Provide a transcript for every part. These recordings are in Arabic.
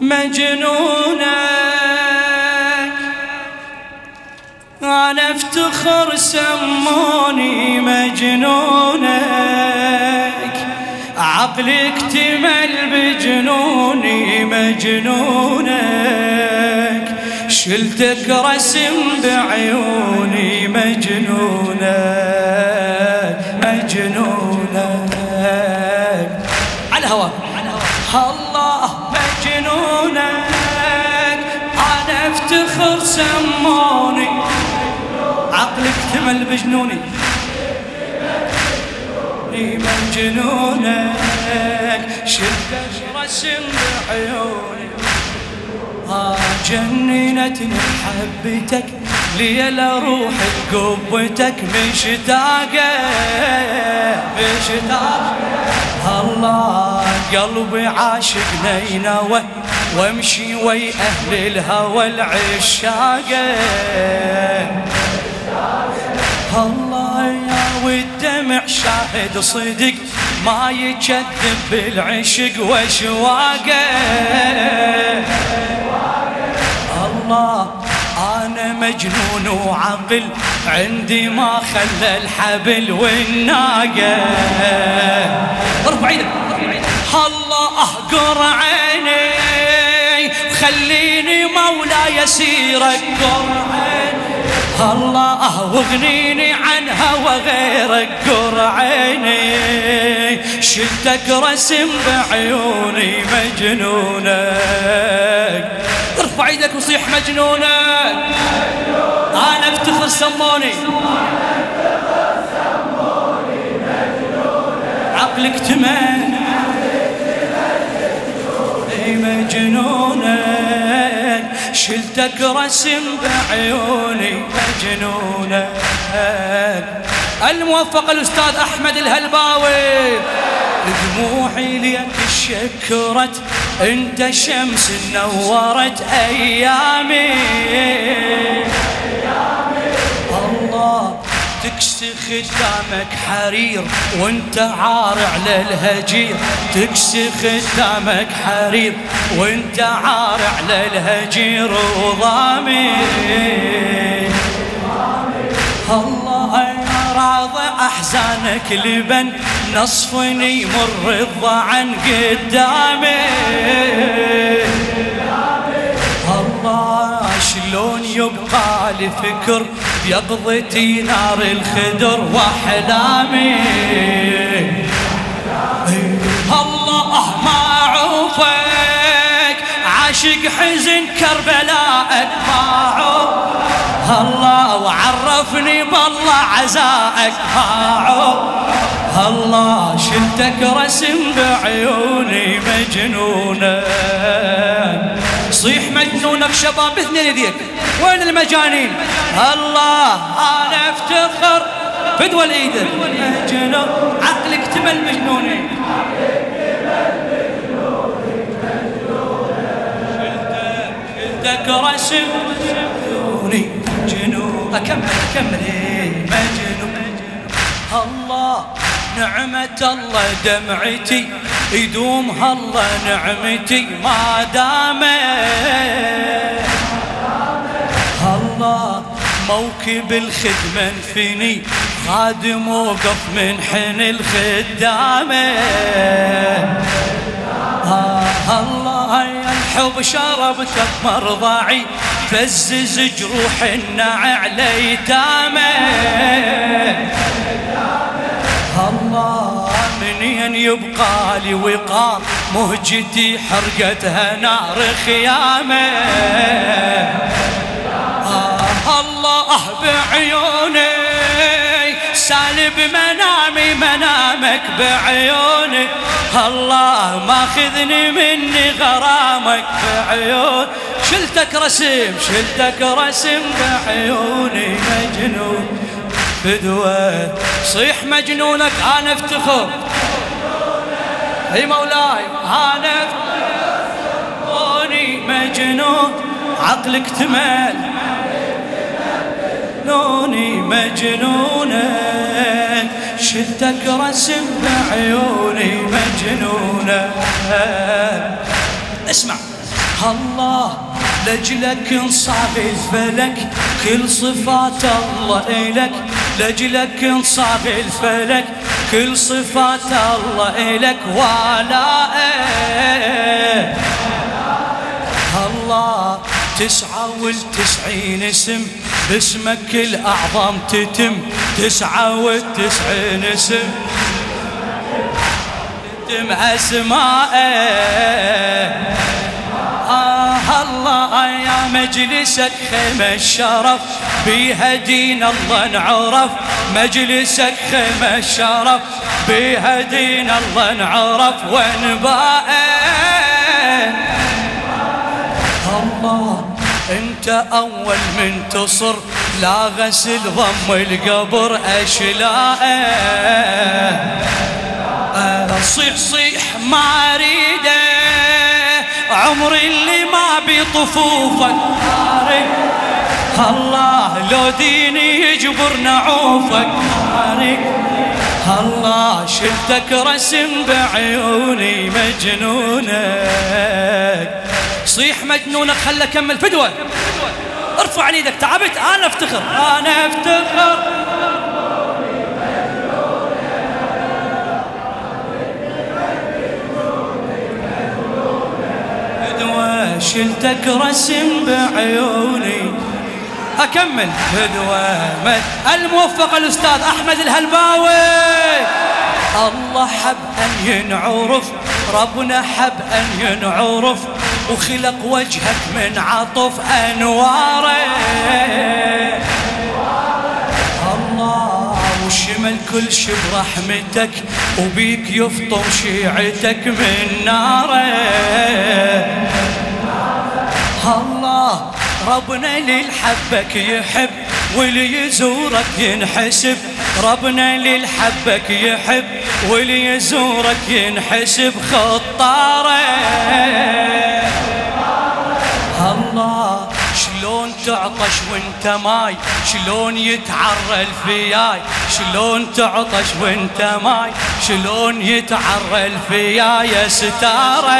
مجنونك. أنا افتخر سموني مجنونك. عقلي اكتمل بجنوني مجنونك. شلتك رسم بعيوني مجنونك. مجنونك. على هواك الله اكتمل بجنوني. مجنونك شلتك رسم بعيوني. آه جننتني محبتك ليلة روح قبتك مشتاقة مشتاقة الله قلبي عاشق نينوى وامشي وي أهل الهوى العشاقة الله يا والدمع شاهد صدق ما يكذب بالعشق وأشواقه. الله أنا مجنون وعقل عندي ما خلى الحبل والناقة. ارفع إيدك الله أهقر عيني خليني مولاي اسيرك قر عيني. الله واغنيني عنها وغيرك قر عيني. شلتك رسم بعيوني مجنونك ارفع إيدك وصيح مجنونك أنا افتخر سموني. عقلك تمن اي مجنونك شلتك رسم بعيوني مجنونك الموفق الأستاذ أحمد الهلباوي. دموعي ليك شكرت انت شمس نورت أيامي. تكسي خدامك حرير وانت عار على الهجير تكسي خدامك حرير وانت عار على الهجير وضامي الله راضي أحزانك لبن نصفني مر الضعن قدامي الله شلون يبقى لي فكر يقضتي نار الخدر واحلامي الله ما أعوفك عاشق حزن كربلاء ما الله وعرفني بالله عزائك ما عوف الله شلتك رسم بعيوني مجنونك صيح مجنونك شباب باثنين يديك وين المجانين؟ الله أنا أفتخر فدوى الايد مجنون عقلك تمل مجنوني. شلتك رسم مجنون أكمل أكمل. مجنون الله نعمة الله دمعتي. يدوم الله نعمتي ما دامت. الله موكب الخدمة فيني خادم وقف من حن الخدامة. آه الله يا الحب شربت مرضعي فزز جروح النع على يتامه الله يبقى لي وقار مهجتي حرقتها نار خيامة. آه الله بعيوني سالب منامي منامك بعيوني. الله ماخذني مني غرامك بعيون. شلتك رسم شلتك رسم بعيوني مجنون. فدوة صيح مجنونك أنا افتخر اي مولاي أنا افتخروني مجنون عقلك تمل نوني مجنونك شلتك رسم بعيوني مجنونك. اسمع. الله لجلك انصاب الفلك كل صفات الله إلك. لجلك انصاب الفلك كل صفات الله إلك ولا الله تسعة والتسعين اسم باسمك الأعظم تتم. تسعة والتسعين اسم. تتم أسمائه آه الله يا مجلسك خيمة الشرف. بيها دين الله نعرف مجلسك خيمة الشرف. بيها دين الله نعرف ونبائه الله انت أول من تصر. لا غسل ضم القبر اشلاءه صيح صيح ما أريده. عمري اللي ما بطفوفك الله لو ديني يجبر نعوفك. الله شفتك رسم بعيوني مجنونك. صيح مجنونك خلى اكمل فدوه ارفع عن إيدك تعبت أنا أفتخر. أنا أفتخر. شلتك رسم بعيوني أكمل. هدوة الموفق الأستاذ أحمد الهلباوي. الله حب أن ينعرف. ربنا حب أن ينعرف. وخلق وجهك من عطف أنواره. الله وشمل كل شي برحمتك وبيك يفطم شيعتك من ناره. ربنا للحبك يحب واللي يزورك ينحسب. ربنا للحبك يحب واللي يزورك ينحسب. خطارة. الله شلون تعطش وانت ماي؟ شلون يتعرى الفياي شلون تعطش وانت ماي؟ شلون يتعرى الفياي ستارة؟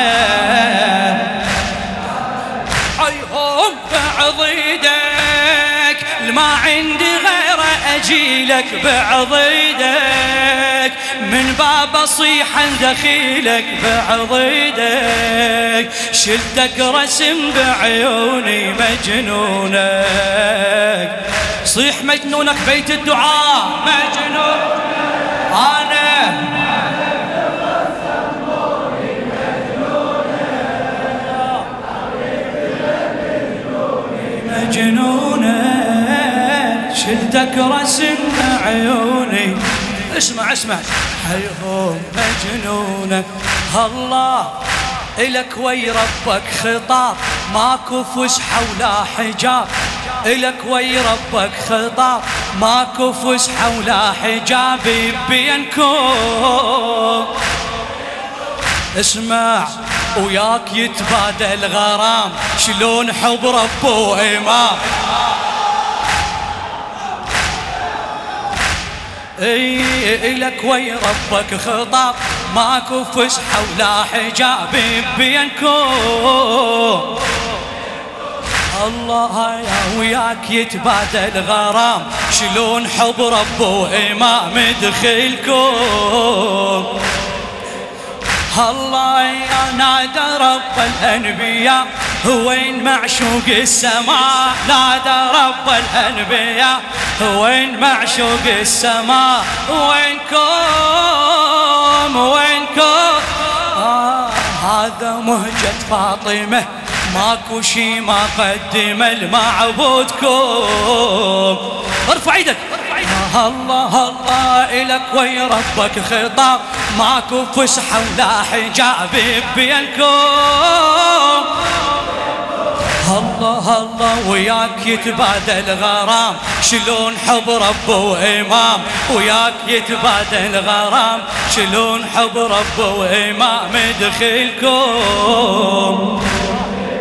بعضيدك ما عندي غير أجيلك بعضيدك. من باب اصيح دخيلك بعضيدك. شلتك رسم بعيوني مجنونك. صيح مجنونك بيت الدعاء مجنون. أنا مجنونة شلتك رسم عيوني اسمع اسمع. حيهم مجنونة. الله إلك وي ربك خطاب. ماكو فسحة ولا حجاب. إلك وي ربك خطاب. ماكو فسحة ولا حجاب. بينكم اسمع. وياك يتبادل غرام شلون حب ربو امام إي لك وي ربك خطاب ماكو فسحة ولا حجاب بينكم. الله يا وياك يتبادل غرام شلون حب ربو امام دخلكم الله يا نادى رب الأنبياء وين معشوق السماء؟ نادى رب الأنبياء وين معشوق السماء؟ وينكم وينكم آه هذا مهجة فاطمة ماكو شي ما قدم المعبودكم. ارفع إيدك الله الله إلك وي ربك خطاب ماكو فسحة ولا حجاب بينكم الله الله وياك يتبادل غرام شلون حب رب وإمام؟ وياك يتبادل غرام شلون حب رب وإمام دخلكم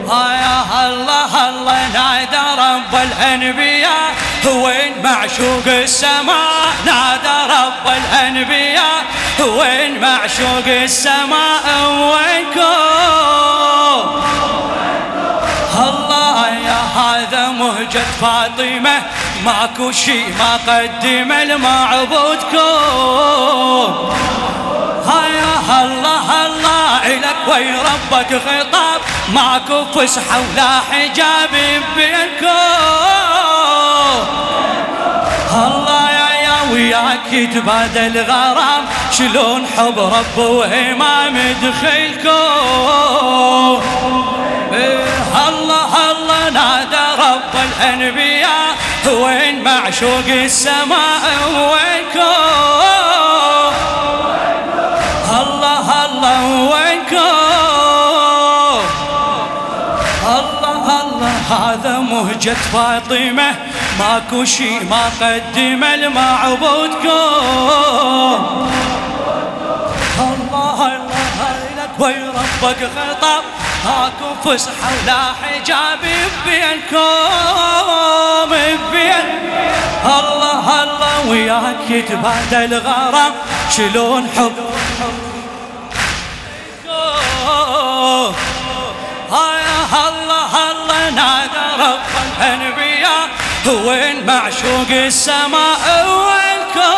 يا الله الله نادى رب الأنبياء. وين معشوق السماء؟ نادى رب الأنبياء. وين معشوق السماء؟ وينكم الله يا هذا مهجة فاطمة. ماكو شي ما قدم المعبودكم هيا الله الله إلك وي ربك خطاب. ماكو فسحة ولا حجاب بينكم الله يا يا وياك يتبادل غرام شلون حب رب وإمام دخلكم إيه الله الله نادى رب الأنبياء وين معشوق السماء وينكم؟ الله الله وينكم؟ الله الله هذا مهجة فاطمة ماكو شي ما قدم المعبودكم. الله الله لك وي ربك خطاب. ماكو فسحة ولا حجاب بينكم بين الله الله وياك يتبادل غرام شلون حب؟ الله الله نادى رب الانبياء وين معشوق السماء وينكم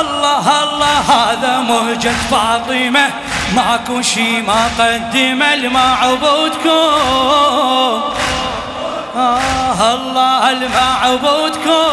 الله الله هذا مهجة فاطمة. ماكو شي ما قدم المعبودكم آه الله المعبودكم